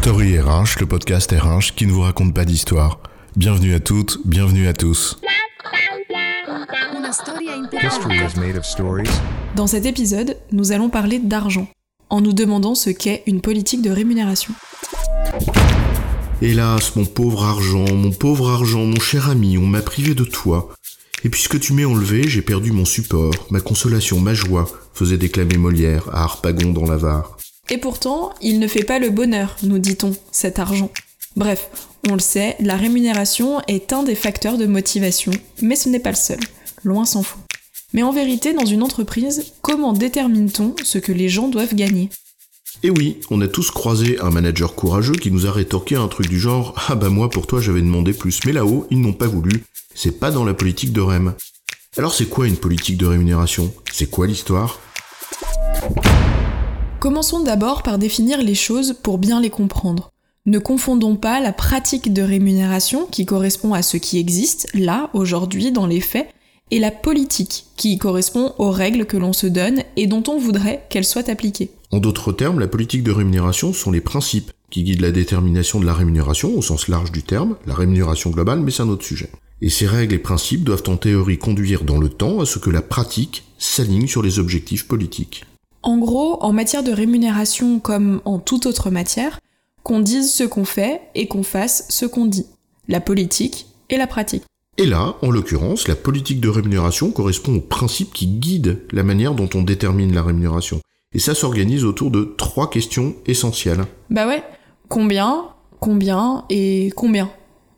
Story RH, le podcast RH qui ne vous raconte pas d'histoire. Bienvenue à toutes, bienvenue à tous. Dans cet épisode, nous allons parler d'argent, en nous demandant ce qu'est une politique de rémunération. Hélas, mon pauvre argent, mon pauvre argent, mon cher ami, on m'a privé de toi. Et puisque tu m'es enlevé, j'ai perdu mon support, ma consolation, ma joie, faisait déclamer Molière à Harpagon dans l'Avare. Et pourtant, il ne fait pas le bonheur, nous dit-on, cet argent. Bref, on le sait, la rémunération est un des facteurs de motivation, mais ce n'est pas le seul, loin s'en faut. Mais en vérité, dans une entreprise, comment détermine-t-on ce que les gens doivent gagner? Et oui, on a tous croisé un manager courageux qui nous a rétorqué un truc du genre Ah bah moi pour toi j'avais demandé plus, mais là-haut ils n'ont pas voulu, c'est pas dans la politique de REM. Alors c'est quoi une politique de rémunération? C'est quoi l'histoire? Commençons d'abord par définir les choses pour bien les comprendre. Ne confondons pas la pratique de rémunération qui correspond à ce qui existe, là, aujourd'hui, dans les faits, et la politique qui correspond aux règles que l'on se donne et dont on voudrait qu'elles soient appliquées. En d'autres termes, la politique de rémunération sont les principes qui guident la détermination de la rémunération au sens large du terme, la rémunération globale, mais c'est un autre sujet. Et ces règles et principes doivent en théorie conduire dans le temps à ce que la pratique s'aligne sur les objectifs politiques. En gros, en matière de rémunération comme en toute autre matière, qu'on dise ce qu'on fait et qu'on fasse ce qu'on dit. La politique et la pratique. Et là, en l'occurrence, la politique de rémunération correspond aux principes qui guident la manière dont on détermine la rémunération. Et ça s'organise autour de trois questions essentielles. Bah ouais, combien, combien et combien?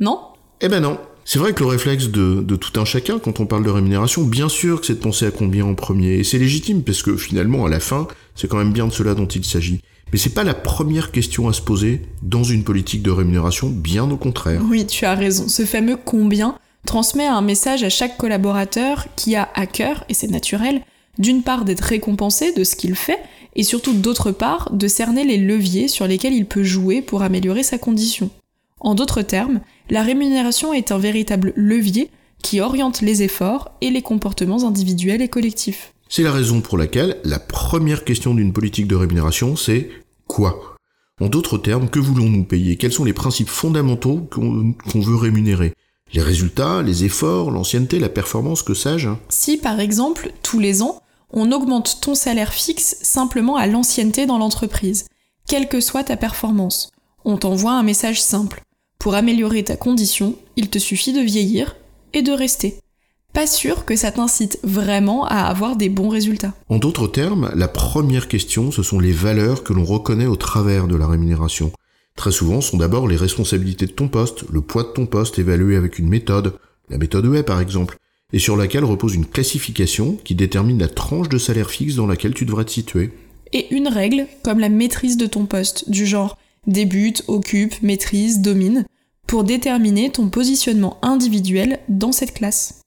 Non? Eh ben non, c'est vrai que le réflexe de, tout un chacun quand on parle de rémunération, bien sûr que c'est de penser à combien en premier, et c'est légitime parce que finalement, à la fin, c'est quand même bien de cela dont il s'agit. Mais c'est pas la première question à se poser dans une politique de rémunération, bien au contraire. Oui, tu as raison. Ce fameux combien transmet un message à chaque collaborateur qui a à cœur, et c'est naturel, d'une part d'être récompensé de ce qu'il fait, et surtout d'autre part de cerner les leviers sur lesquels il peut jouer pour améliorer sa condition. En d'autres termes, la rémunération est un véritable levier qui oriente les efforts et les comportements individuels et collectifs. C'est la raison pour laquelle la première question d'une politique de rémunération, c'est quoi? En d'autres termes, que voulons-nous payer? Quels sont les principes fondamentaux qu'on veut rémunérer? Les résultats, les efforts, l'ancienneté, la performance, que sais-je? Si par exemple, tous les ans, on augmente ton salaire fixe simplement à l'ancienneté dans l'entreprise, quelle que soit ta performance, on t'envoie un message simple. Pour améliorer ta condition, il te suffit de vieillir et de rester. Pas sûr que ça t'incite vraiment à avoir des bons résultats. En d'autres termes, la première question, ce sont les valeurs que l'on reconnaît au travers de la rémunération. Très souvent, ce sont d'abord les responsabilités de ton poste, le poids de ton poste évalué avec une méthode, la méthode E par exemple, et sur laquelle repose une classification qui détermine la tranche de salaire fixe dans laquelle tu devrais te situer. Et une règle, comme la maîtrise de ton poste, du genre débute, occupe, maîtrise, domine, pour déterminer ton positionnement individuel dans cette classe.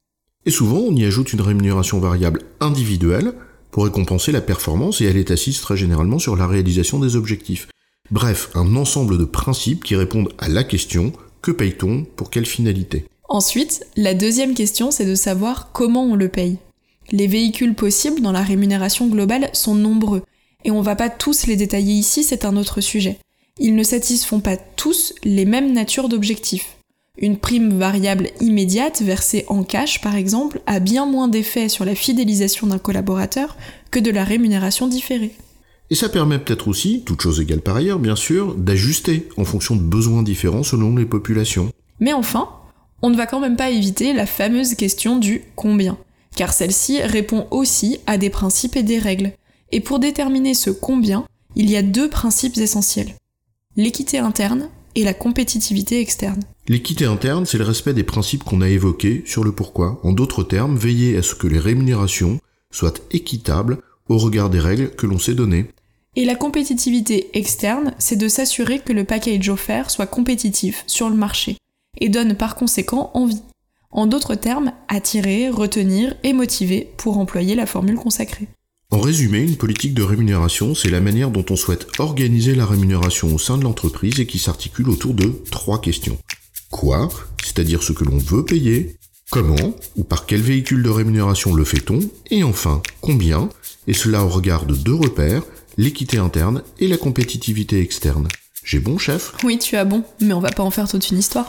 Et souvent, on y ajoute une rémunération variable individuelle pour récompenser la performance et elle est assise très généralement sur la réalisation des objectifs. Bref, un ensemble de principes qui répondent à la question que paye-t-on pour quelle finalité? Ensuite, la deuxième question, c'est de savoir comment on le paye. Les véhicules possibles dans la rémunération globale sont nombreux, et on va pas tous les détailler ici, c'est un autre sujet ils ne satisfont pas tous les mêmes natures d'objectifs. Une prime variable immédiate versée en cash, par exemple, a bien moins d'effet sur la fidélisation d'un collaborateur que de la rémunération différée. Et ça permet peut-être aussi, toute chose égale par ailleurs, bien sûr, d'ajuster en fonction de besoins différents selon les populations. Mais enfin, on ne va quand même pas éviter la fameuse question du combien, car celle-ci répond aussi à des principes et des règles. Et pour déterminer ce combien, il y a deux principes essentiels l'équité interne et la compétitivité externe. L'équité interne, c'est le respect des principes qu'on a évoqués sur le pourquoi. En d'autres termes, veiller à ce que les rémunérations soient équitables au regard des règles que l'on s'est données. Et la compétitivité externe, c'est de s'assurer que le package offert soit compétitif sur le marché et donne par conséquent envie. En d'autres termes, attirer, retenir et motiver pour employer la formule consacrée. En résumé, une politique de rémunération, c'est la manière dont on souhaite organiser la rémunération au sein de l'entreprise et qui s'articule autour de trois questions. Quoi? C'est-à-dire ce que l'on veut payer, comment? Ou par quel véhicule de rémunération le fait-on, et enfin combien, et cela au regard de deux repères, l'équité interne et la compétitivité externe. J'ai bon, chef? Oui, tu as bon, mais on va pas en faire toute une histoire.